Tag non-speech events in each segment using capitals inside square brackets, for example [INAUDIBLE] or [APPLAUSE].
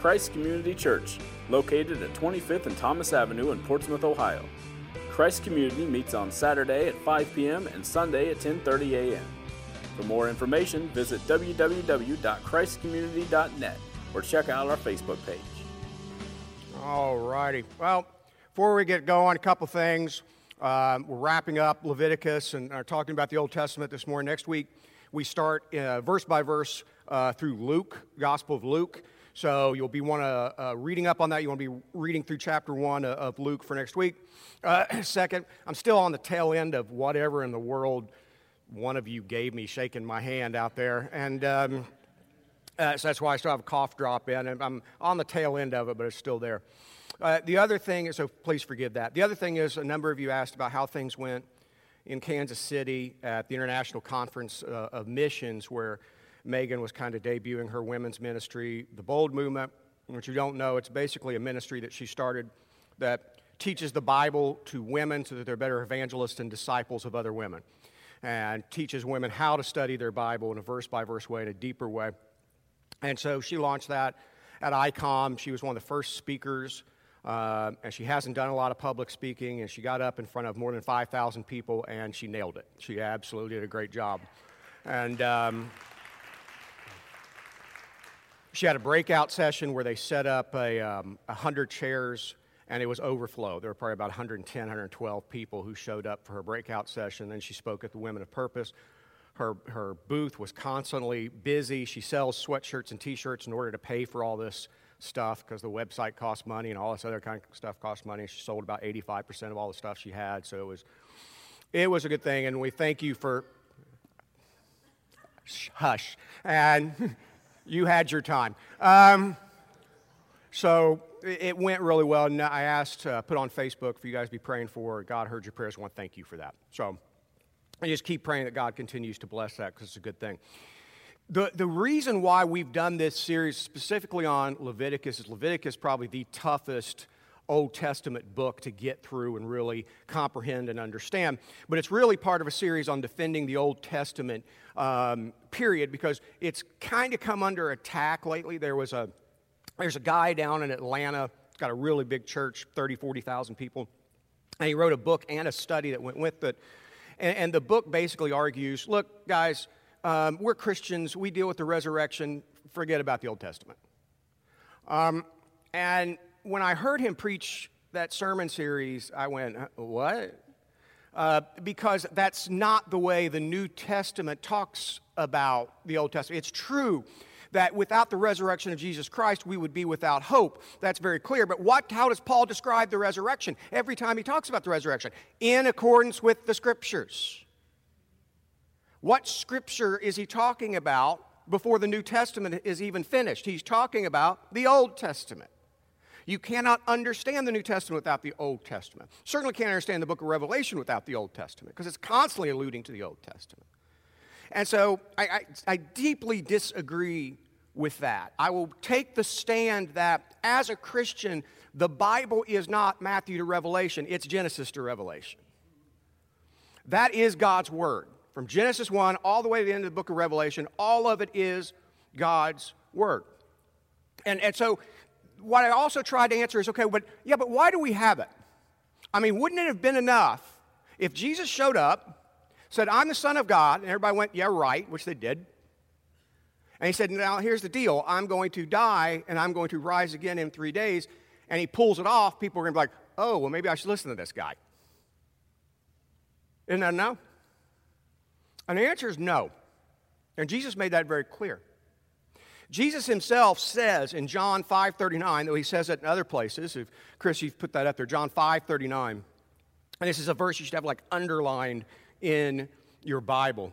Christ Community Church, located at 25th and Thomas Avenue in Portsmouth, Ohio. Christ Community meets on Saturday at 5 p.m. and Sunday at 10:30 a.m. For more information, visit www.christcommunity.net or check out our Facebook page. All righty. Well, before we get going, a couple things. Um, we're wrapping up Leviticus and are talking about the Old Testament this morning. Next week, we start uh, verse by verse uh, through Luke, Gospel of Luke. So you'll be want to uh, reading up on that. You want to be reading through chapter one of Luke for next week. Uh, [CLEARS THROAT] second, I'm still on the tail end of whatever in the world one of you gave me, shaking my hand out there, and um, uh, so that's why I still have a cough drop in, and I'm on the tail end of it, but it's still there. Uh, the other thing is, so please forgive that. The other thing is, a number of you asked about how things went in Kansas City at the International Conference uh, of Missions, where Megan was kind of debuting her women's ministry, the Bold Movement. Which you don't know, it's basically a ministry that she started that teaches the Bible to women so that they're better evangelists and disciples of other women, and teaches women how to study their Bible in a verse by verse way, in a deeper way. And so she launched that at ICOM. She was one of the first speakers. Uh, and she hasn't done a lot of public speaking, and she got up in front of more than 5,000 people, and she nailed it. She absolutely did a great job. And um, she had a breakout session where they set up a um, 100 chairs, and it was overflow. There were probably about 110, 112 people who showed up for her breakout session. Then she spoke at the Women of Purpose. Her, her booth was constantly busy. She sells sweatshirts and t shirts in order to pay for all this stuff because the website costs money and all this other kind of stuff costs money. She sold about 85% of all the stuff she had, so it was, it was a good thing. And we thank you for, hush, and [LAUGHS] you had your time. Um, so it went really well. And I asked, uh, put on Facebook for you guys to be praying for. God heard your prayers. I want to thank you for that. So I just keep praying that God continues to bless that because it's a good thing. The, the reason why we've done this series specifically on Leviticus is Leviticus probably the toughest Old Testament book to get through and really comprehend and understand. But it's really part of a series on defending the Old Testament um, period because it's kind of come under attack lately. There was a there's a guy down in Atlanta, got a really big church, 30, 40,000 people, and he wrote a book and a study that went with it. And, and the book basically argues look, guys, um, we're Christians, we deal with the resurrection, forget about the Old Testament. Um, and when I heard him preach that sermon series, I went, what? Uh, because that's not the way the New Testament talks about the Old Testament. It's true that without the resurrection of Jesus Christ, we would be without hope. That's very clear. But what, how does Paul describe the resurrection every time he talks about the resurrection? In accordance with the Scriptures. What Scripture is he talking about before the New Testament is even finished? He's talking about the Old Testament. You cannot understand the New Testament without the Old Testament. Certainly can't understand the book of Revelation without the Old Testament because it's constantly alluding to the Old Testament. And so I, I, I deeply disagree with that. I will take the stand that as a Christian, the Bible is not Matthew to Revelation, it's Genesis to Revelation. That is God's Word. From Genesis 1 all the way to the end of the book of Revelation, all of it is God's Word. And, and so, what I also tried to answer is okay, but yeah, but why do we have it? I mean, wouldn't it have been enough if Jesus showed up said, I'm the Son of God. And everybody went, Yeah, right, which they did. And he said, Now here's the deal I'm going to die and I'm going to rise again in three days. And he pulls it off. People are going to be like, Oh, well, maybe I should listen to this guy. Isn't that no? And the answer is no. And Jesus made that very clear. Jesus himself says in John 5:39, though he says it in other places. If Chris, you've put that up there, John 5:39. And this is a verse you should have like underlined in your Bible.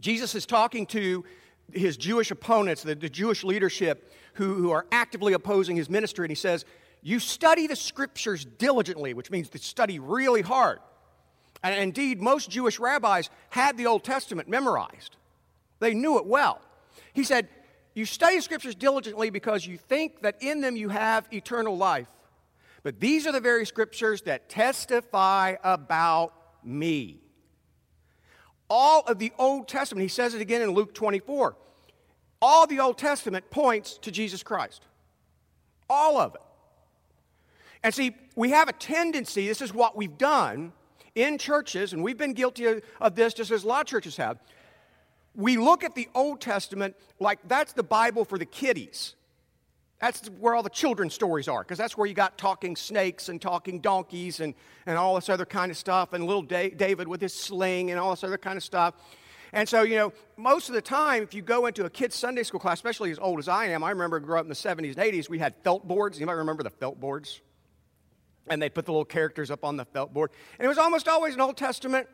Jesus is talking to his Jewish opponents, the, the Jewish leadership who, who are actively opposing his ministry, and he says, You study the scriptures diligently, which means to study really hard. And indeed, most Jewish rabbis had the Old Testament memorized, they knew it well. He said, You study scriptures diligently because you think that in them you have eternal life. But these are the very scriptures that testify about me all of the Old Testament, he says it again in Luke 24, all the Old Testament points to Jesus Christ. All of it. And see, we have a tendency, this is what we've done in churches, and we've been guilty of, this just as a lot of churches have. We look at the Old Testament like that's the Bible for the kiddies. That's where all the children's stories are, because that's where you got talking snakes and talking donkeys and, and all this other kind of stuff, and little David with his sling and all this other kind of stuff. And so, you know, most of the time, if you go into a kid's Sunday school class, especially as old as I am, I remember growing up in the 70s and 80s, we had felt boards. You might remember the felt boards? and they'd put the little characters up on the felt board. And it was almost always an Old Testament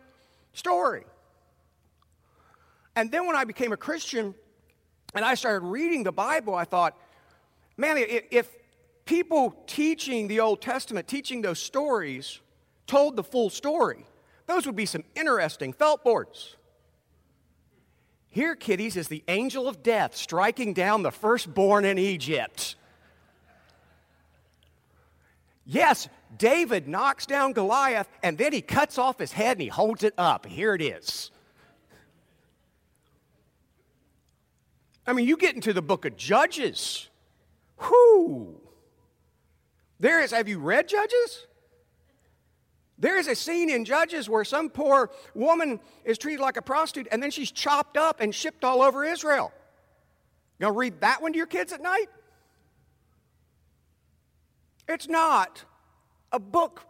story. And then when I became a Christian and I started reading the Bible, I thought, man, if people teaching the Old Testament, teaching those stories, told the full story, those would be some interesting felt boards. Here, kiddies, is the angel of death striking down the firstborn in Egypt. Yes, David knocks down Goliath and then he cuts off his head and he holds it up. Here it is. I mean, you get into the book of Judges. Whoo! There is, have you read Judges? There is a scene in Judges where some poor woman is treated like a prostitute and then she's chopped up and shipped all over Israel. You gonna read that one to your kids at night? It's not a book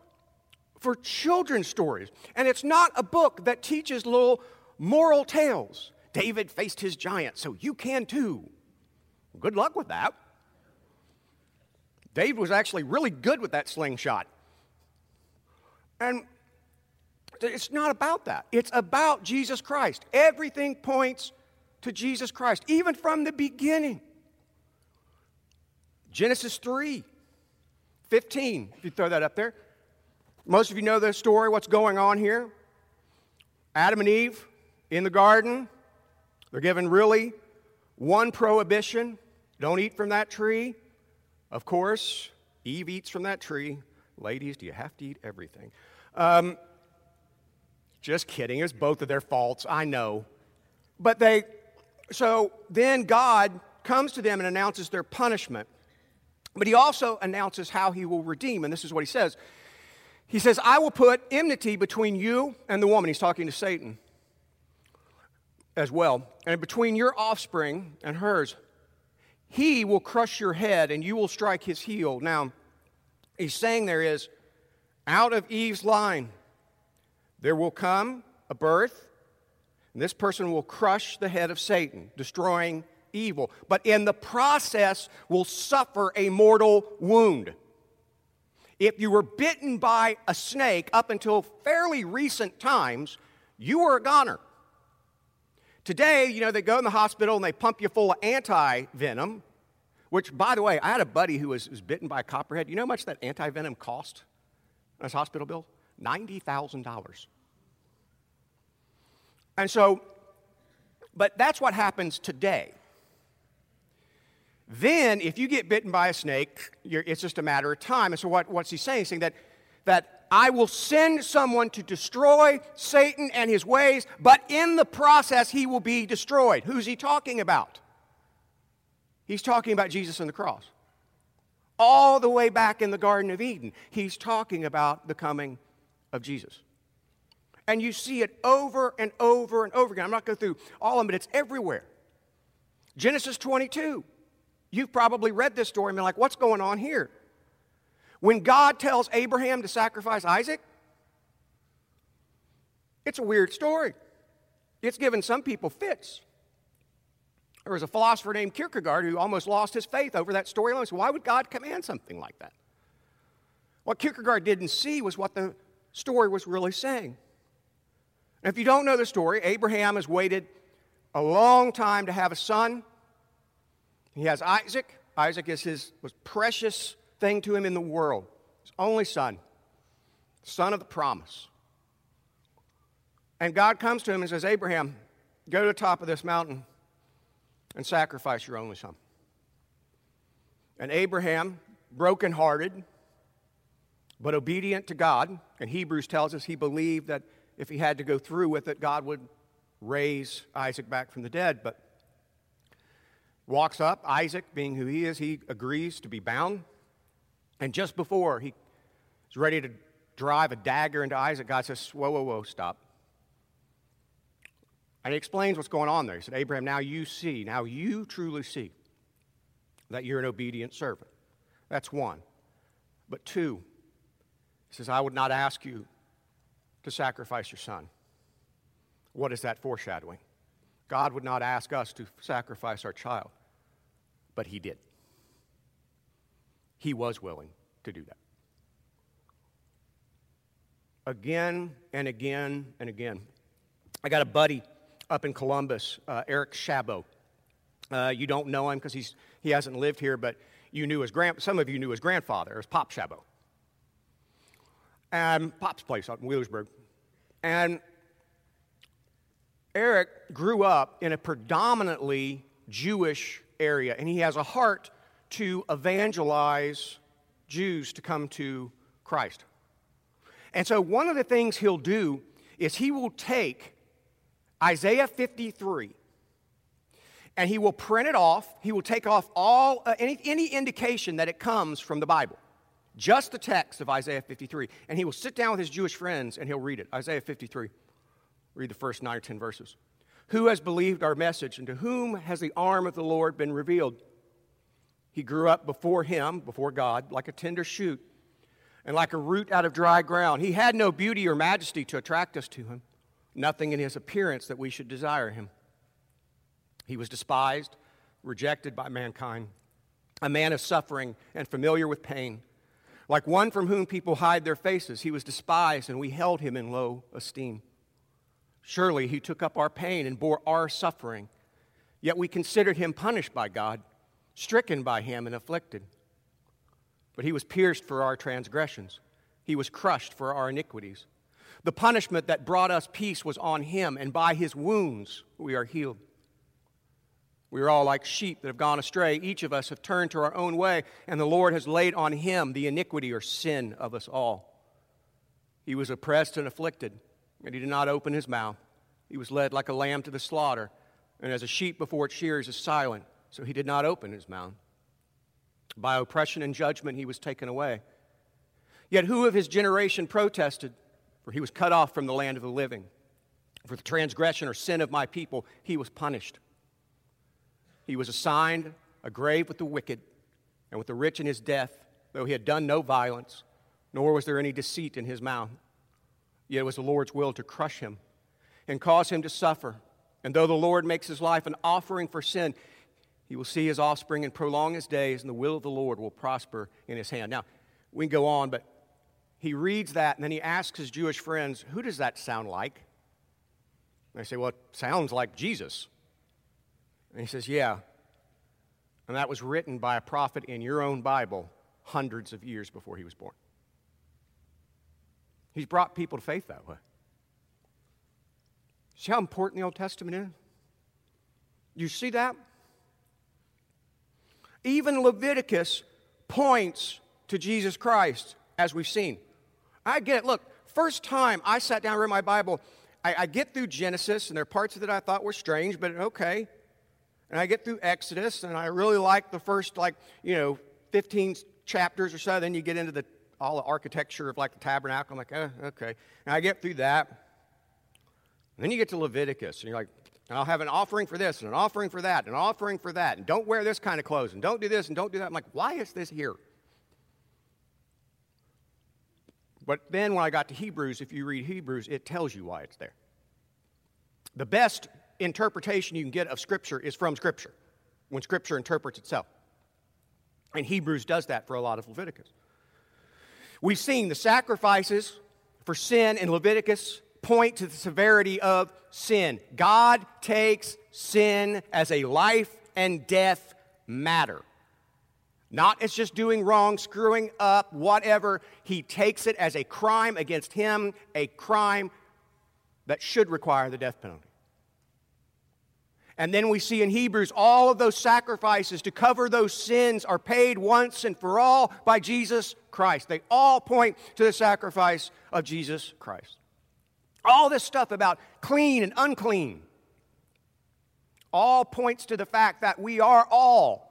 for children's stories. And it's not a book that teaches little moral tales. David faced his giant, so you can too. Good luck with that. David was actually really good with that slingshot. And it's not about that. It's about Jesus Christ. Everything points to Jesus Christ, even from the beginning. Genesis 3 15, if you throw that up there. Most of you know the story, what's going on here. Adam and Eve in the garden, they're given really one prohibition don't eat from that tree. Of course, Eve eats from that tree. Ladies, do you have to eat everything? Um, just kidding. It's both of their faults. I know. But they, so then God comes to them and announces their punishment. But he also announces how he will redeem, and this is what he says. He says, I will put enmity between you and the woman. He's talking to Satan as well. And between your offspring and hers, he will crush your head and you will strike his heel. Now, he's saying there is, out of Eve's line, there will come a birth, and this person will crush the head of Satan, destroying evil, but in the process will suffer a mortal wound. If you were bitten by a snake up until fairly recent times, you were a goner. Today, you know, they go in the hospital and they pump you full of anti venom, which, by the way, I had a buddy who was, was bitten by a copperhead. You know how much that anti venom cost on his hospital bill? $90,000. And so, but that's what happens today. Then, if you get bitten by a snake, it's just a matter of time. And so, what, what's he saying? He's saying that, that I will send someone to destroy Satan and his ways, but in the process, he will be destroyed. Who's he talking about? He's talking about Jesus and the cross. All the way back in the Garden of Eden, he's talking about the coming of Jesus. And you see it over and over and over again. I'm not going through all of them, but it's everywhere. Genesis 22. You've probably read this story and been like, what's going on here? When God tells Abraham to sacrifice Isaac, it's a weird story. It's given some people fits. There was a philosopher named Kierkegaard who almost lost his faith over that story alone. So, why would God command something like that? What Kierkegaard didn't see was what the story was really saying. And if you don't know the story, Abraham has waited a long time to have a son. He has Isaac. Isaac is his most precious thing to him in the world, his only son, son of the promise. And God comes to him and says, Abraham, go to the top of this mountain and sacrifice your only son. And Abraham, brokenhearted, but obedient to God, and Hebrews tells us he believed that if he had to go through with it, God would raise Isaac back from the dead. But walks up. Isaac, being who he is, he agrees to be bound. And just before he is ready to drive a dagger into Isaac, God says, Whoa, whoa, whoa, stop. And he explains what's going on there. He said, Abraham, now you see, now you truly see that you're an obedient servant. That's one. But two, he says, I would not ask you to sacrifice your son. What is that foreshadowing? God would not ask us to sacrifice our child, but he did. He was willing to do that. Again and again and again. I got a buddy up in Columbus, uh, Eric Shabo. Uh, you don't know him because he hasn't lived here, but you knew his grand, some of you knew his grandfather, his Pop Shabo. And Pop's place out in Wheelersburg. And Eric grew up in a predominantly Jewish area, and he has a heart to evangelize Jews to come to Christ. And so, one of the things he'll do is he will take Isaiah 53 and he will print it off. He will take off all uh, any, any indication that it comes from the Bible, just the text of Isaiah 53. And he will sit down with his Jewish friends and he'll read it. Isaiah 53. Read the first nine or ten verses. Who has believed our message, and to whom has the arm of the Lord been revealed? He grew up before him, before God, like a tender shoot and like a root out of dry ground. He had no beauty or majesty to attract us to him, nothing in his appearance that we should desire him. He was despised, rejected by mankind, a man of suffering and familiar with pain. Like one from whom people hide their faces, he was despised, and we held him in low esteem. Surely he took up our pain and bore our suffering. Yet we considered him punished by God, stricken by him, and afflicted. But he was pierced for our transgressions, he was crushed for our iniquities. The punishment that brought us peace was on him, and by his wounds we are healed. We are all like sheep that have gone astray. Each of us have turned to our own way, and the Lord has laid on him the iniquity or sin of us all. He was oppressed and afflicted, and he did not open his mouth. He was led like a lamb to the slaughter, and as a sheep before its shears is silent, so he did not open his mouth. By oppression and judgment he was taken away. Yet who of his generation protested? For he was cut off from the land of the living. For the transgression or sin of my people, he was punished. He was assigned a grave with the wicked and with the rich in his death, though he had done no violence, nor was there any deceit in his mouth. Yet it was the Lord's will to crush him and cause him to suffer. And though the Lord makes his life an offering for sin, he will see his offspring and prolong his days, and the will of the Lord will prosper in his hand. Now, we can go on, but he reads that, and then he asks his Jewish friends, Who does that sound like? And they say, Well, it sounds like Jesus. And he says, Yeah. And that was written by a prophet in your own Bible hundreds of years before he was born. He's brought people to faith that way. See how important the Old Testament is? You see that? Even Leviticus points to Jesus Christ, as we've seen. I get it. Look, first time I sat down and read my Bible, I, I get through Genesis, and there are parts of it I thought were strange, but okay and I get through Exodus, and I really like the first, like, you know, 15 chapters or so. Then you get into the all the architecture of like the tabernacle. I'm like, oh, okay. And I get through that. And then you get to Leviticus, and you're like, I'll have an offering for this, and an offering for that, and an offering for that, and don't wear this kind of clothes, and don't do this, and don't do that. I'm like, why is this here? But then when I got to Hebrews, if you read Hebrews, it tells you why it's there. The best interpretation you can get of Scripture is from Scripture, when Scripture interprets itself. And Hebrews does that for a lot of Leviticus. We've seen the sacrifices for sin in Leviticus point to the severity of sin. God takes sin as a life and death matter. Not as just doing wrong, screwing up, whatever. He takes it as a crime against him, a crime that should require the death penalty. And then we see in Hebrews all of those sacrifices to cover those sins are paid once and for all by Jesus Christ. They all point to the sacrifice of Jesus Christ. All this stuff about clean and unclean, All points to the fact that we are all,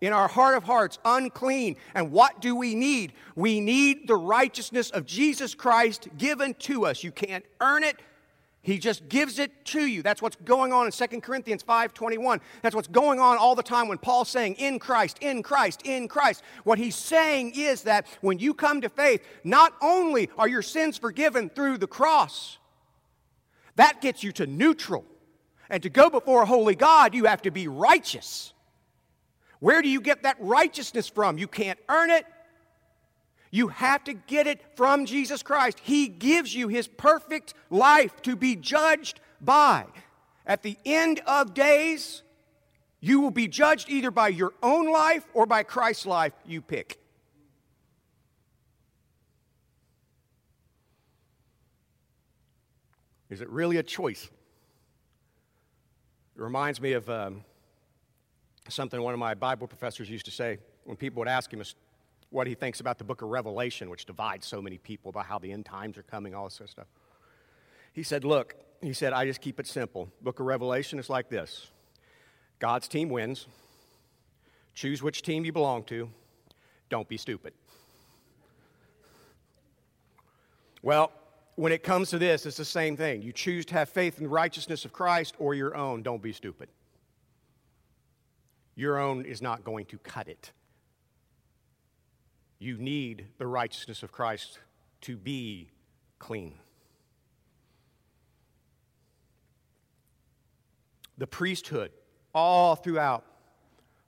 in our heart of hearts, unclean. And what do we need? We need the righteousness of Jesus Christ given to us. You can't earn it. He just gives it to you. That's what's going on in 2 Corinthians 5:21. That's what's going on all the time when Paul's saying in Christ, in Christ, in Christ. What he's saying is that when you come to faith, not only are your sins forgiven through the cross, that gets you to neutral. And to go before a holy God, you have to be righteous. Where do you get that righteousness from? You can't earn it. You have to get it from Jesus Christ. He gives you His perfect life to be judged by. At the end of days, you will be judged either by your own life or by Christ's life. You pick. Is it really a choice? It reminds me of um, something one of my Bible professors used to say when people would ask him what he thinks about the book of Revelation, which divides so many people about how the end times are coming, all this sort of stuff. He said, Look, he said, I just keep it simple. Book of Revelation is like this God's team wins. Choose which team you belong to. Don't be stupid. Well, when it comes to this, it's the same thing. You choose to have faith in the righteousness of Christ or your own. Don't be stupid. Your own is not going to cut it. You need the righteousness of Christ to be clean. The priesthood, all throughout,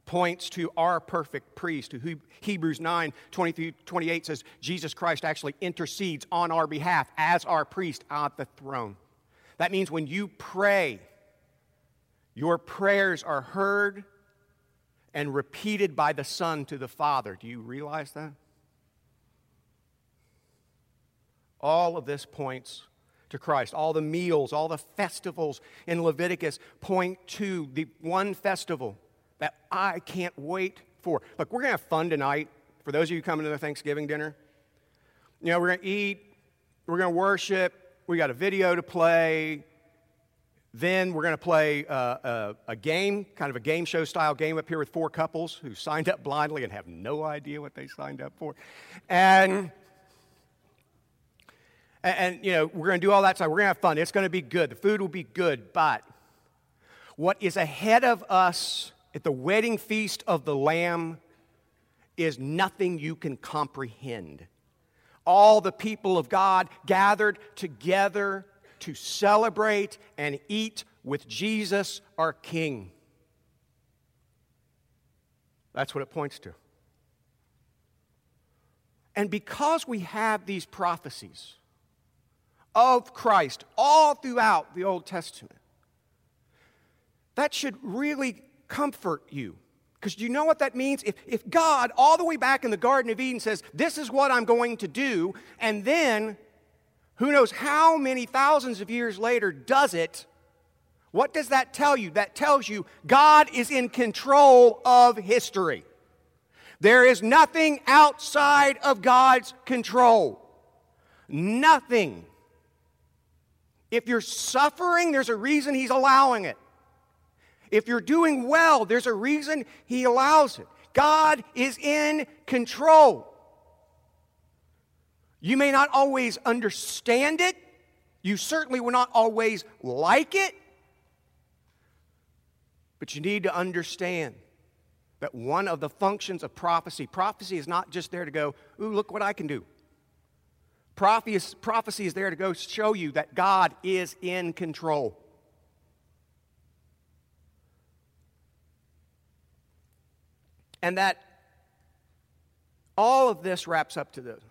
points to our perfect priest, who Hebrews 9 23, 28 says Jesus Christ actually intercedes on our behalf as our priest at the throne. That means when you pray, your prayers are heard and repeated by the Son to the Father. Do you realize that? All of this points to Christ. All the meals, all the festivals in Leviticus point to the one festival that I can't wait for. Look, we're going to have fun tonight. For those of you coming to the Thanksgiving dinner, you know, we're going to eat, we're going to worship, we got a video to play. Then we're going to play uh, a, a, game, kind of a game show style game up here with four couples who signed up blindly and have no idea what they signed up for. And, and, and you know, we're going to do all that stuff. We're going to have fun. It's going to be good. The food will be good. But what is ahead of us at the wedding feast of the Lamb is nothing you can comprehend. All the people of God gathered together to celebrate and eat with Jesus, our King. That's what it points to. And because we have these prophecies of Christ all throughout the Old Testament, that should really comfort you. Because you know what that means? If, if God, all the way back in the Garden of Eden, says, This is what I'm going to do, and then who knows how many thousands of years later does it, what does that tell you? That tells you God is in control of history. There is nothing outside of God's control. Nothing. If you're suffering, there's a reason He's allowing it. If you're doing well, there's a reason He allows it. God is in control. You may not always understand it. You certainly will not always like it. But you need to understand that one of the functions of prophecy, prophecy is not just there to go, ooh, look what I can do. Prophecy, prophecy is there to go show you that God is in control. And that all of this wraps up to this.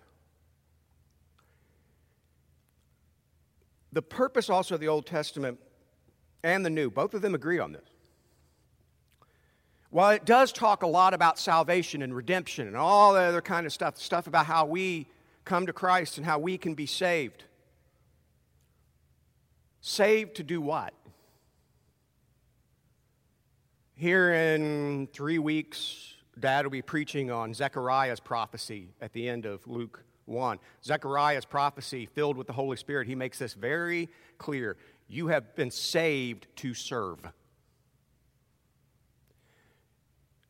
The purpose also of the Old Testament and the New, both of them agree on this. While it does talk a lot about salvation and redemption and all the other kind of stuff, stuff about how we come to Christ and how we can be saved. Saved to do what? Here in three weeks, Dad will be preaching on Zechariah's prophecy at the end of Luke 1. Zechariah's prophecy, filled with the Holy Spirit, he makes this very clear. You have been saved to serve.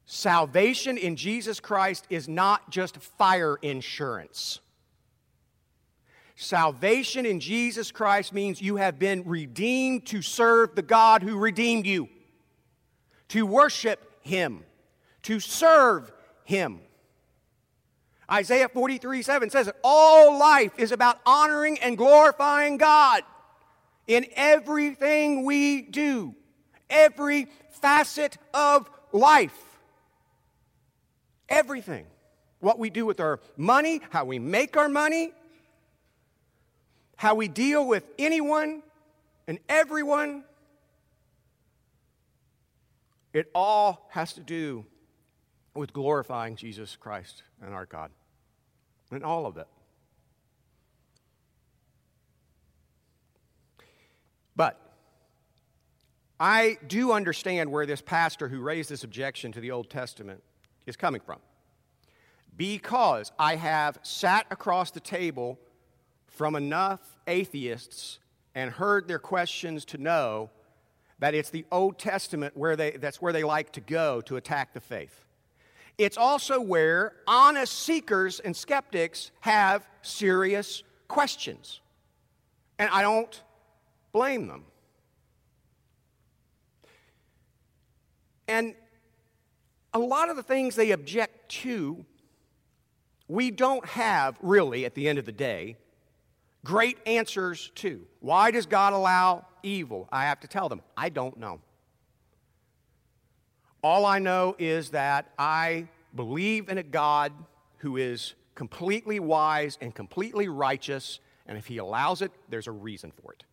Salvation in Jesus Christ is not just fire insurance. Salvation in Jesus Christ means you have been redeemed to serve the God who redeemed you, to worship Him, to serve Him. Isaiah 43 7 says that all life is about honoring and glorifying God in everything we do, every facet of life. Everything. What we do with our money, how we make our money, how we deal with anyone and everyone. It all has to do with glorifying Jesus Christ and our God. And all of it. But I do understand where this pastor who raised this objection to the Old Testament is coming from. Because I have sat across the table from enough atheists and heard their questions to know that it's the Old Testament where they, that's where they like to go to attack the faith. It's also where honest seekers and skeptics have serious questions. And I don't blame them. And a lot of the things they object to, we don't have really, at the end of the day, great answers to. Why does God allow evil? I have to tell them, I don't know. All I know is that I believe in a God who is completely wise and completely righteous, and if He allows it, there's a reason for it.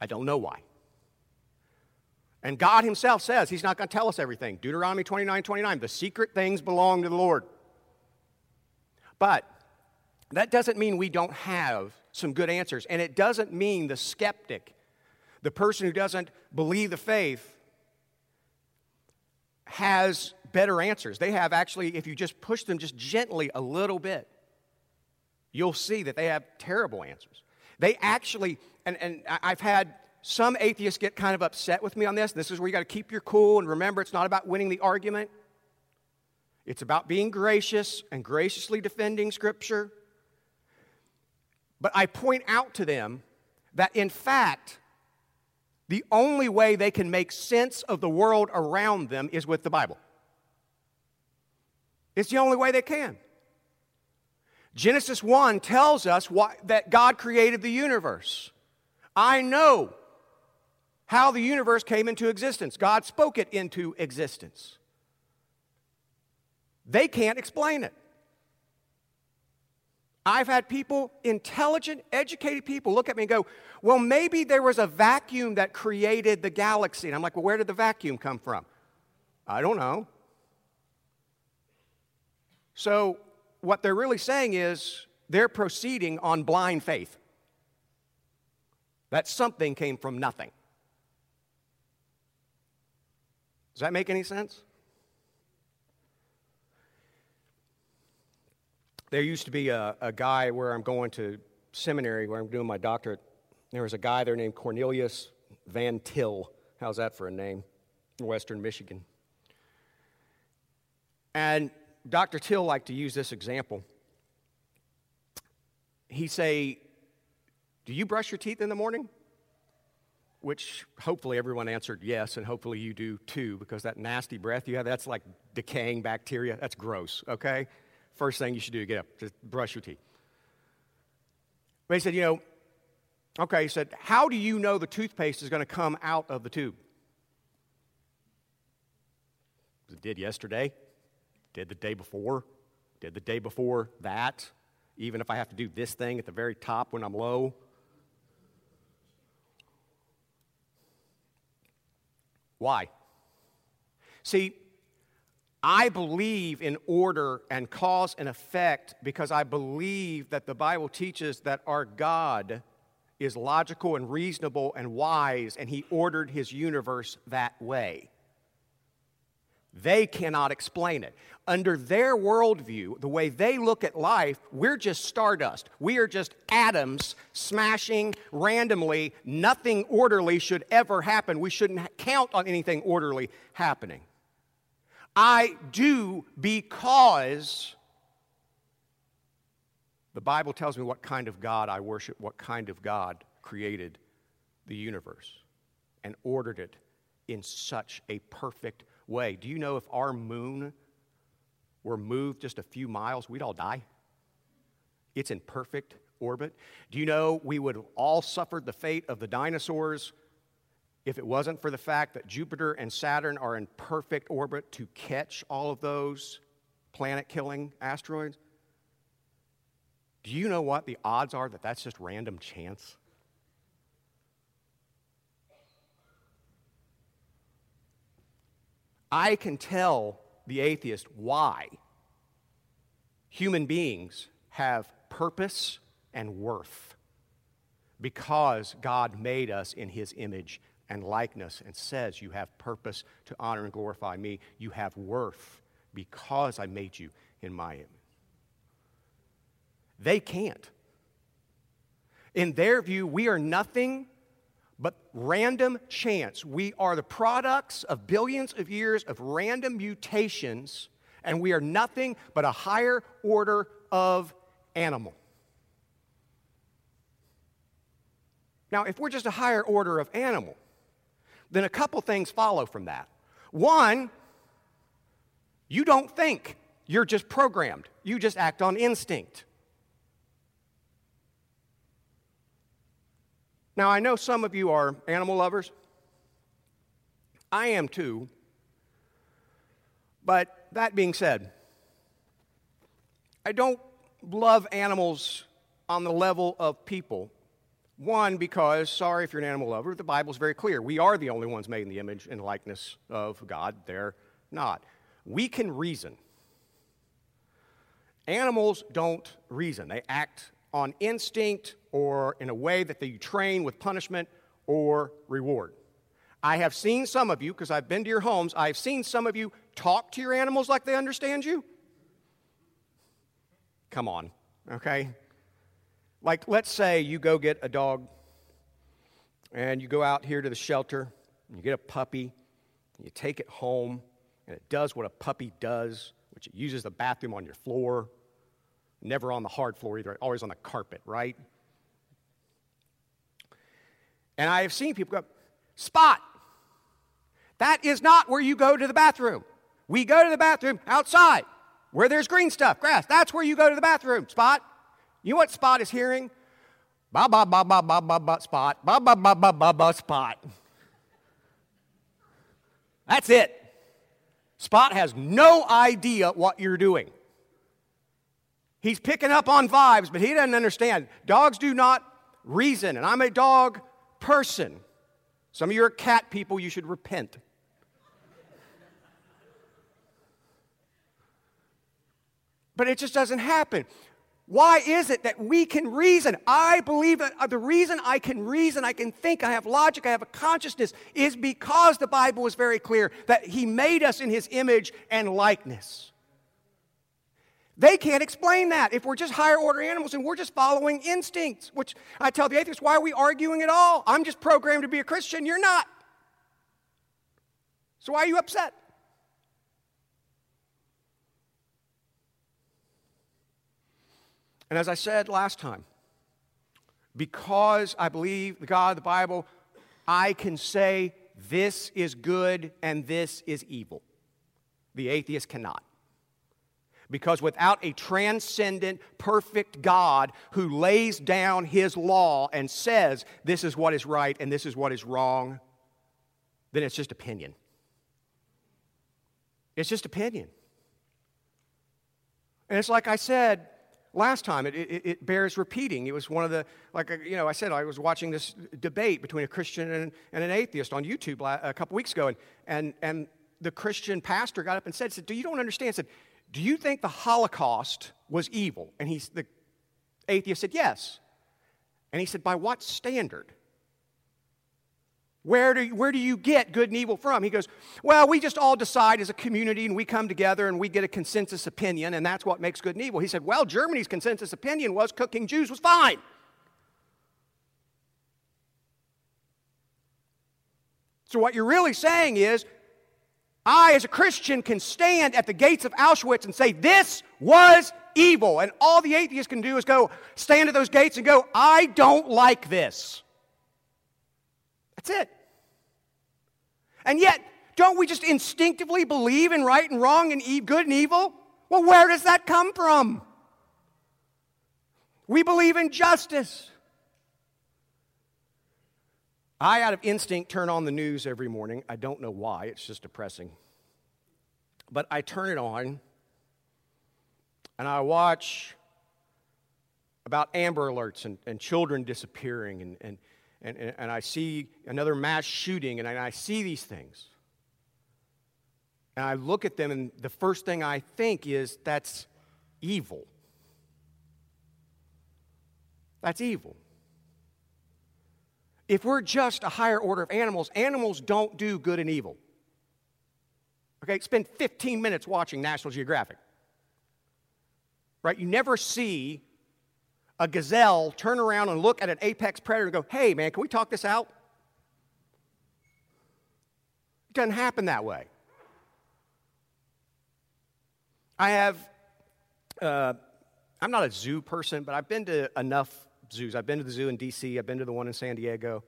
I don't know why. And God Himself says He's not going to tell us everything. Deuteronomy 29 29, the secret things belong to the Lord. But that doesn't mean we don't have some good answers. And it doesn't mean the skeptic, the person who doesn't believe the faith, has better answers. They have actually, if you just push them just gently a little bit, you'll see that they have terrible answers. They actually, and, and I've had some atheists get kind of upset with me on this. This is where you got to keep your cool and remember it's not about winning the argument. It's about being gracious and graciously defending Scripture. But I point out to them that in fact, the only way they can make sense of the world around them is with the Bible. It's the only way they can. Genesis 1 tells us why, that God created the universe. I know how the universe came into existence. God spoke it into existence. They can't explain it. I've had people, intelligent, educated people, look at me and go, Well, maybe there was a vacuum that created the galaxy. And I'm like, Well, where did the vacuum come from? I don't know. So, what they're really saying is they're proceeding on blind faith. That something came from nothing. Does that make any sense? There used to be a, a guy where I'm going to seminary, where I'm doing my doctorate. There was a guy there named Cornelius Van Til. How's that for a name? Western Michigan. And Dr. Til liked to use this example. He'd say, Do you brush your teeth in the morning? Which hopefully everyone answered yes, and hopefully you do too, because that nasty breath you have, that's like decaying bacteria. That's gross, okay? First thing you should do, get up, just brush your teeth. But he said, you know, okay, he said, how do you know the toothpaste is going to come out of the tube? It did yesterday, did the day before, did the day before that, even if I have to do this thing at the very top when I'm low. Why? See, I believe in order and cause and effect because I believe that the Bible teaches that our God is logical and reasonable and wise, and He ordered His universe that way. They cannot explain it. Under their worldview, the way they look at life, we're just stardust. We are just atoms smashing randomly. Nothing orderly should ever happen. We shouldn't count on anything orderly happening. I do because the Bible tells me what kind of God I worship, what kind of God created the universe and ordered it in such a perfect way. Do you know if our moon were moved just a few miles, we'd all die? It's in perfect orbit. Do you know we would have all suffered the fate of the dinosaurs if it wasn't for the fact that Jupiter and Saturn are in perfect orbit to catch all of those planet killing asteroids? Do you know what the odds are that that's just random chance? I can tell the atheist why human beings have purpose and worth because God made us in his image and likeness and says, You have purpose to honor and glorify me. You have worth because I made you in my image. They can't. In their view, we are nothing but random chance. We are the products of billions of years of random mutations, and we are nothing but a higher order of animal. Now, if we're just a higher order of animal, then a couple things follow from that. One, you don't think, you're just programmed, you just act on instinct. Now, I know some of you are animal lovers. I am too. But that being said, I don't love animals on the level of people. One, because, sorry if you're an animal lover, the Bible's very clear. We are the only ones made in the image and likeness of God. They're not. We can reason. Animals don't reason, they act on instinct or in a way that they train with punishment or reward. I have seen some of you, because I've been to your homes, I've seen some of you talk to your animals like they understand you. Come on, okay? Like, let's say you go get a dog and you go out here to the shelter, and you get a puppy, and you take it home, and it does what a puppy does, which it uses the bathroom on your floor, never on the hard floor either, always on the carpet, right? And I have seen people go, Spot, that is not where you go to the bathroom. We go to the bathroom outside where there's green stuff, grass. That's where you go to the bathroom, Spot. You know what Spot is hearing? Ba ba ba ba ba ba ba spot. Ba ba ba ba ba ba spot. That's it. Spot has no idea what you're doing. He's picking up on vibes, but he doesn't understand. Dogs do not reason, and I'm a dog person. Some of you are cat people, you should repent. But it just doesn't happen. Why is it that we can reason? I believe that uh, the reason I can reason, I can think, I have logic, I have a consciousness, is because the Bible is very clear that He made us in His image and likeness. They can't explain that if we're just higher order animals and we're just following instincts, which I tell the atheists, why are we arguing at all? I'm just programmed to be a Christian, you're not. So why are you upset? And as I said last time, because I believe the God of the Bible, I can say this is good and this is evil. The atheist cannot. Because without a transcendent, perfect God who lays down his law and says this is what is right and this is what is wrong, then it's just opinion. It's just opinion. And it's like I said last time, it, it, it, bears repeating. It was one of the, like, uh, you know, I said, I was watching this debate between a Christian and, and an atheist on YouTube a couple weeks ago, and, and, and the Christian pastor got up and said, said, Do you don't understand? said, do you think the Holocaust was evil? And he's, the atheist said, Yes. And he said, By what standard? Where do, where do you get good and evil from? He goes, Well, we just all decide as a community and we come together and we get a consensus opinion, and that's what makes good and evil. He said, Well, Germany's consensus opinion was cooking Jews was fine. So, what you're really saying is I, as a Christian, can stand at the gates of Auschwitz and say, This was evil. And all the atheists can do is go stand at those gates and go, I don't like this. That's it. And yet, don't we just instinctively believe in right and wrong and good and evil? Well, where does that come from? We believe in justice. I, out of instinct, turn on the news every morning. I don't know why, it's just depressing. But I turn it on and I watch about Amber Alerts and, and children disappearing, and, and, and, and I see another mass shooting, and I, and I see these things. And I look at them, and the first thing I think is that's evil. That's evil. If we're just a higher order of animals, animals don't do good and evil. Okay, spend 15 minutes watching National Geographic. Right? You never see a gazelle turn around and look at an apex predator and go, hey, man, can we talk this out? It doesn't happen that way. I have, uh, I'm not a zoo person, but I've been to enough zoos. I've been to the zoo in D.C., I've been to the one in San Diego,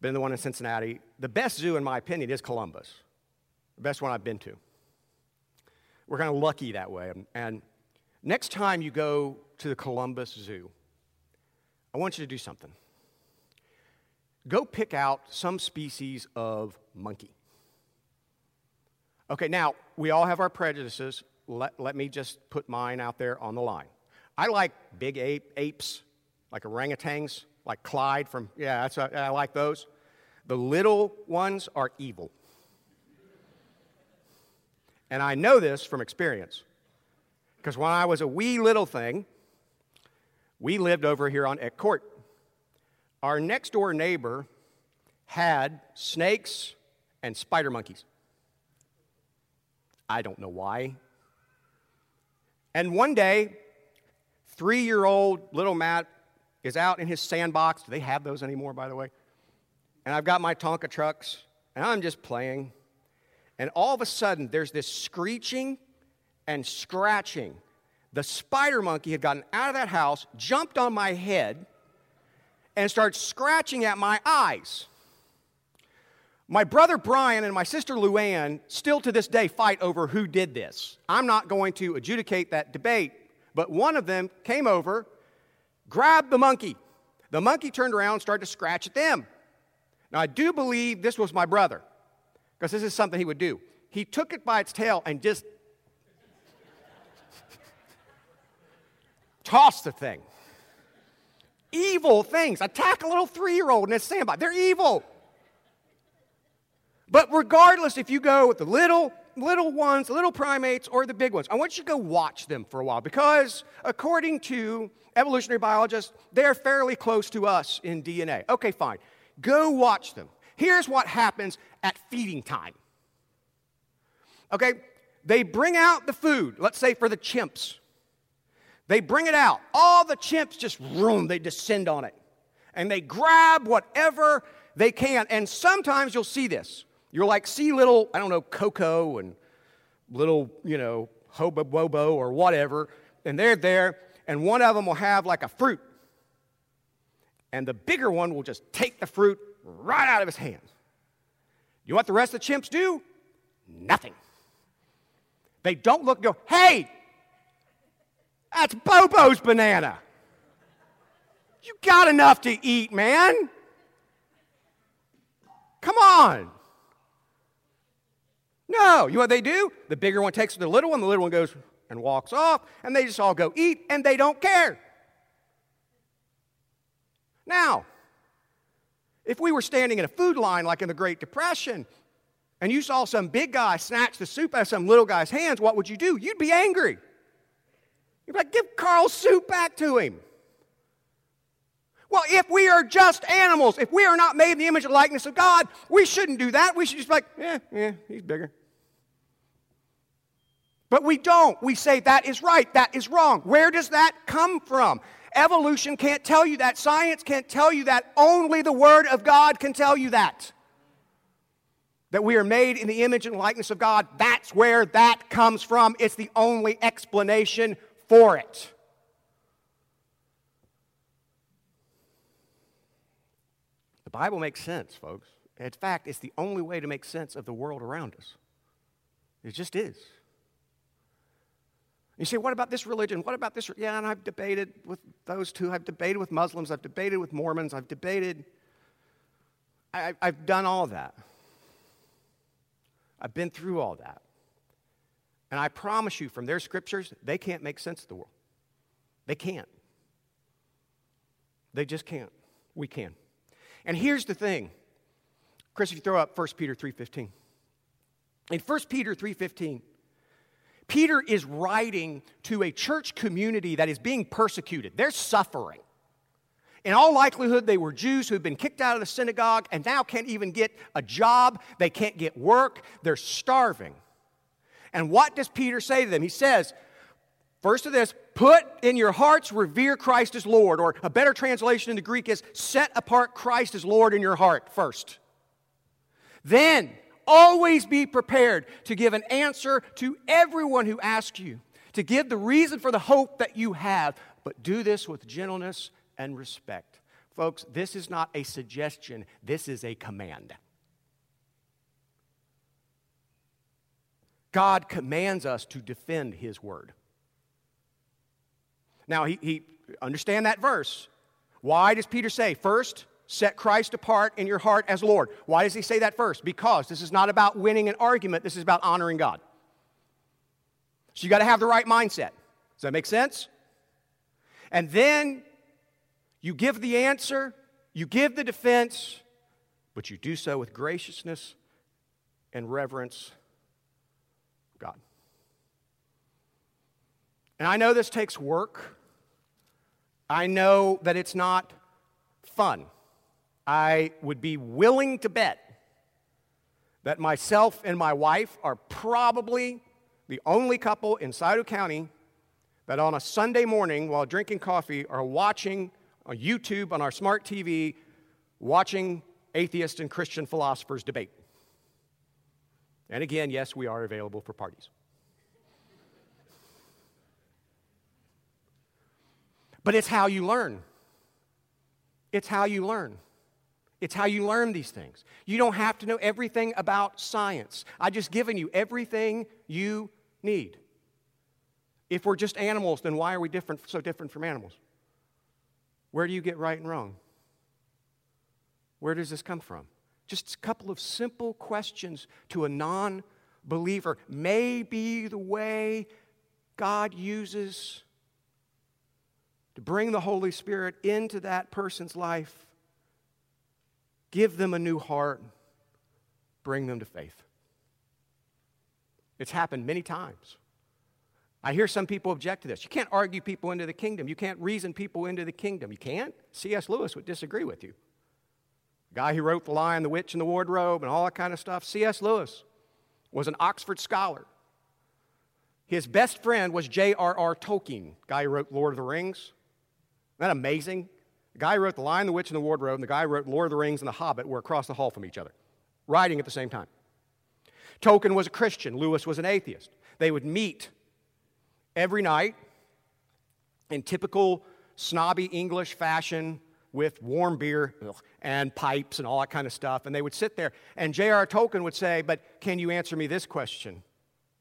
been to the one in Cincinnati. The best zoo, in my opinion, is Columbus, the best one I've been to. We're kind of lucky that way. And next time you go to the Columbus Zoo, I want you to do something. Go pick out some species of monkey. Okay, now, we all have our prejudices. Let, let me just put mine out there on the line. I like big ape, apes, like orangutans, like Clyde from, yeah, that's, I like those. The little ones are evil. And I know this from experience. Because when I was a wee little thing, we lived over here on Eck Court. Our next door neighbor had snakes and spider monkeys. I don't know why. And one day, three year old little Matt is out in his sandbox. Do they have those anymore, by the way? And I've got my Tonka trucks, and I'm just playing. And all of a sudden, there's this screeching and scratching. The spider monkey had gotten out of that house, jumped on my head, and started scratching at my eyes. My brother Brian and my sister Luann still to this day fight over who did this. I'm not going to adjudicate that debate, but one of them came over grabbed the monkey. The monkey turned around and started to scratch at them. Now, I do believe this was my brother, because this is something he would do. He took it by its tail and just tossed the thing. Evil things. Attack a little three year old in a sandbox. They're evil. But regardless, if you go with the little, little ones, the little primates, or the big ones, I want you to go watch them for a while because according to evolutionary biologists, they're fairly close to us in DNA. Okay, fine. Go watch them. Here's what happens at feeding time. Okay, they bring out the food, let's say for the chimps. They bring it out. All the chimps just room, they descend on it. And they grab whatever they can. And sometimes you'll see this. You'll like see little, I don't know, Coco and little, you know, Hobo Bobo or whatever, and they're there, and one of them will have like a fruit. And the bigger one will just take the fruit right out of his hands. You know what the rest of the chimps do? Nothing. They don't look and go, hey, that's Bobo's banana. You got enough to eat, man. Come on. No. You know what they do? The bigger one takes the little one, the little one goes and walks off, and they just all go eat, and they don't care. Now, if we were standing in a food line like in the Great Depression, and you saw some big guy snatch the soup out of some little guy's hands, what would you do? You'd be angry. You'd be like, give Carl's suit back to him. Well, if we are just animals, if we are not made in the image and likeness of God, we shouldn't do that. We should just be like, yeah, yeah, he's bigger. But we don't. We say that is right, that is wrong. Where does that come from? Evolution can't tell you that. Science can't tell you that. Only the Word of God can tell you that. that we are made in the image and likeness of God, that's where that comes from. It's the only explanation for it. The Bible makes sense, folks. In fact, it's the only way to make sense of the world around us. It just is. You say, what about this religion? What about this? Yeah, and I've debated with those two. I've debated with Muslims. I've debated with Mormons. I've debated. I, have done all that. I've been through all that. And I promise you, from their scriptures, they can't make sense of the world. They can't. They just can't. We can. And here's the thing. Chris, if you throw up 1 Peter 3.15. In 1 Peter 3.15, Peter is writing to a church community that is being persecuted. They're suffering. In all likelihood, they were Jews who had been kicked out of the synagogue and now can't even get a job. They can't get work. They're starving. And what does Peter say to them? He says, First of this, put in your hearts, revere Christ as Lord. Or a better translation in the Greek is set apart Christ as Lord in your heart first. Then, always be prepared to give an answer to everyone who asks you, to give the reason for the hope that you have, but do this with gentleness and respect. Folks, this is not a suggestion, this is a command. God commands us to defend His word. Now, he, he understand that verse. Why does Peter say, first, set Christ apart in your heart as Lord? Why does he say that first? Because this is not about winning an argument, this is about honoring God. So you got to have the right mindset. Does that make sense? And then you give the answer, you give the defense, but you do so with graciousness and reverence God. And I know this takes work. I know that it's not fun. I would be willing to bet that myself and my wife are probably the only couple in Scioto County that on a Sunday morning while drinking coffee are watching on YouTube on our smart TV, watching atheist and Christian philosophers debate. And again, yes, we are available for parties. But it's how you learn. It's how you learn. It's how you learn these things. You don't have to know everything about science. I've just given you everything you need. If we're just animals, then why are we different, so different from animals? Where do you get right and wrong? Where does this come from? Just a couple of simple questions to a non believer may be the way God uses to bring the Holy Spirit into that person's life, give them a new heart, bring them to faith. It's happened many times. I hear some people object to this. You can't argue people into the kingdom. You can't reason people into the kingdom. You can't? C.S. Lewis would disagree with you. The guy who wrote The Lion, the Witch, and the Wardrobe, and all that kind of stuff. C.S. Lewis was an Oxford scholar. His best friend was J.R.R. Tolkien, guy who wrote Lord of the Rings. Isn't that amazing? The guy wrote The Lion, the Witch, and the Wardrobe, and the guy wrote Lord of the Rings and The Hobbit were across the hall from each other, writing at the same time. Tolkien was a Christian, Lewis was an atheist. They would meet every night in typical snobby English fashion with warm beer and pipes and all that kind of stuff. And they would sit there, and J.R. Tolkien would say, But can you answer me this question,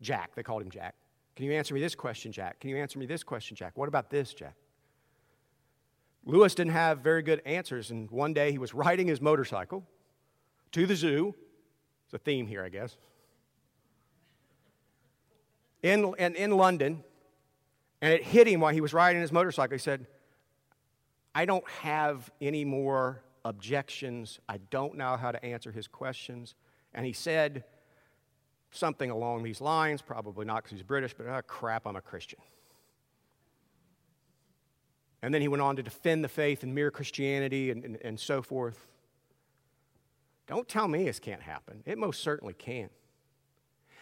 Jack? They called him Jack. Can you answer me this question, Jack? Can you answer me this question, Jack? What about this, Jack? Lewis didn't have very good answers, and one day he was riding his motorcycle to the zoo. It's a theme here, I guess. In, in, in London, and it hit him while he was riding his motorcycle. He said, I don't have any more objections. I don't know how to answer his questions. And he said something along these lines, probably not because he's British, but oh, crap, I'm a Christian. And then he went on to defend the faith and mere Christianity and, and, and so forth. Don't tell me this can't happen. It most certainly can.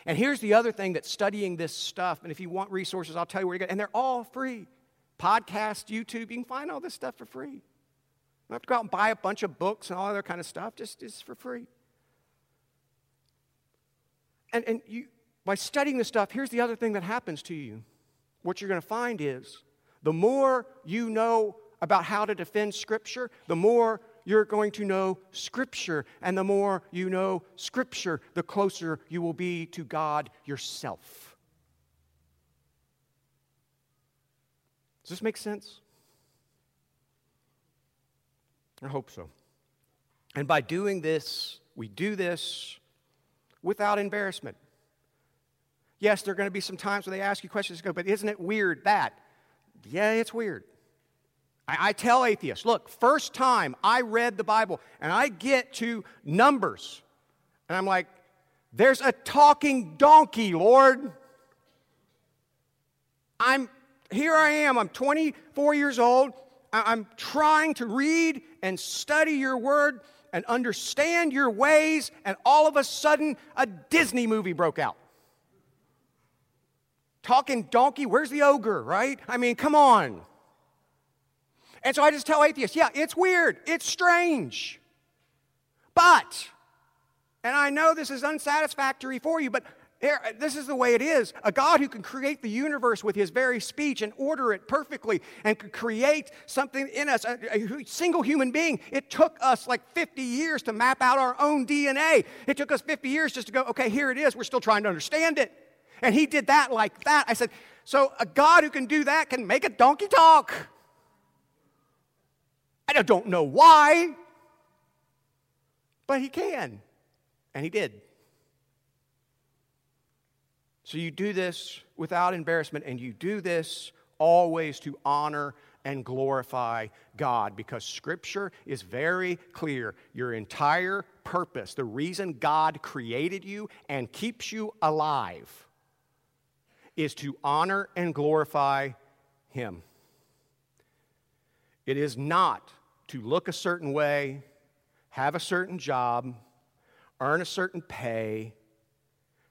And here's the other thing that studying this stuff, and if you want resources, I'll tell you where you get, and they're all free. Podcast, YouTube, you can find all this stuff for free. You don't have to go out and buy a bunch of books and all other kind of stuff, just, just for free. And, and you, by studying this stuff, here's the other thing that happens to you. What you're going to find is the more you know about how to defend Scripture, the more you're going to know Scripture. And the more you know Scripture, the closer you will be to God yourself. Does this make sense? I hope so. And by doing this, we do this without embarrassment. Yes, there are going to be some times when they ask you questions, go, but isn't it weird that? Yeah, it's weird. I, I, tell atheists, look, first time I read the Bible and I get to Numbers, and I'm like, there's a talking donkey, Lord. I'm here I am, I'm 24 years old. I'm trying to read and study your word and understand your ways, and all of a sudden, a Disney movie broke out. Talking donkey, where's the ogre, right? I mean, come on. And so I just tell atheists, yeah, it's weird, it's strange. But, and I know this is unsatisfactory for you, but this is the way it is. A God who can create the universe with his very speech and order it perfectly and could create something in us, a, a, single human being. It took us like 50 years to map out our own DNA. It took us 50 years just to go, okay, here it is. We're still trying to understand it. And he did that like that. I said, so a God who can do that can make a donkey talk. I don't know why, but he can. And he did. So you do this without embarrassment, and you do this always to honor and glorify God because Scripture is very clear. Your entire purpose, the reason God created you and keeps you alive, is to honor and glorify Him. It is not to look a certain way, have a certain job, earn a certain pay,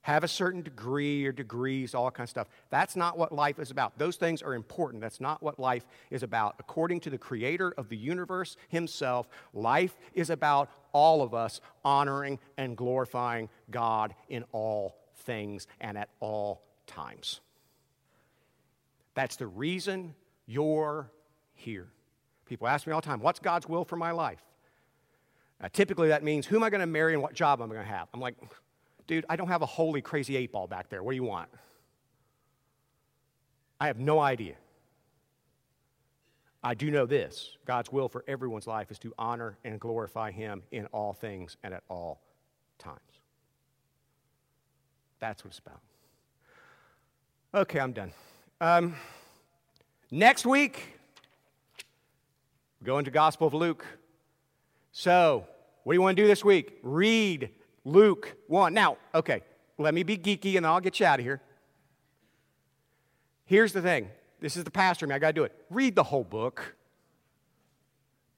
have a certain degree or degrees, all that kind of stuff. That's not what life is about. Those things are important. That's not what life is about. According to the creator of the universe himself, life is about all of us honoring and glorifying God in all things and at all times. That's the reason you're here. People ask me all the time, what's God's will for my life? Uh, typically, that means who am I going to marry and what job am I going to have? I'm like, dude, I don't have a holy crazy eight ball back there. What do you want? I have no idea. I do know this God's will for everyone's life is to honor and glorify Him in all things and at all times. That's what it's about. Okay, I'm done. Um, next week, we go into Gospel of Luke. So, what do you want to do this week? Read Luke 1. Now, okay, let me be geeky and I'll get you out of here. Here's the thing this is the pastor me, I got to do it. Read the whole book.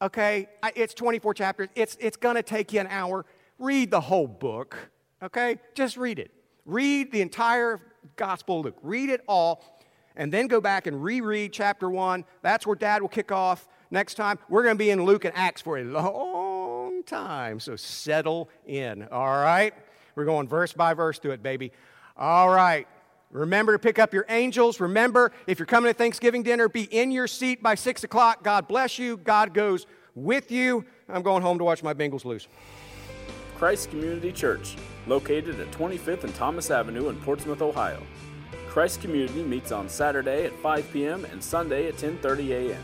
Okay, it's 24 chapters, it's, it's going to take you an hour. Read the whole book, okay? Just read it. Read the entire Gospel of Luke, read it all, and then go back and reread chapter 1. That's where Dad will kick off next time. We're going to be in Luke and Acts for a long time. So settle in, all right? We're going verse by verse through it, baby. All right. Remember to pick up your angels. Remember, if you're coming to Thanksgiving dinner, be in your seat by 6 o'clock. God bless you. God goes with you. I'm going home to watch my Bengals lose. Christ Community Church, located at 25th and Thomas Avenue in Portsmouth, Ohio. Christ Community meets on Saturday at 5 p.m. and Sunday at 10:30 a.m.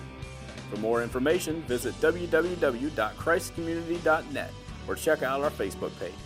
For more information, visit www.christcommunity.net or check out our Facebook page.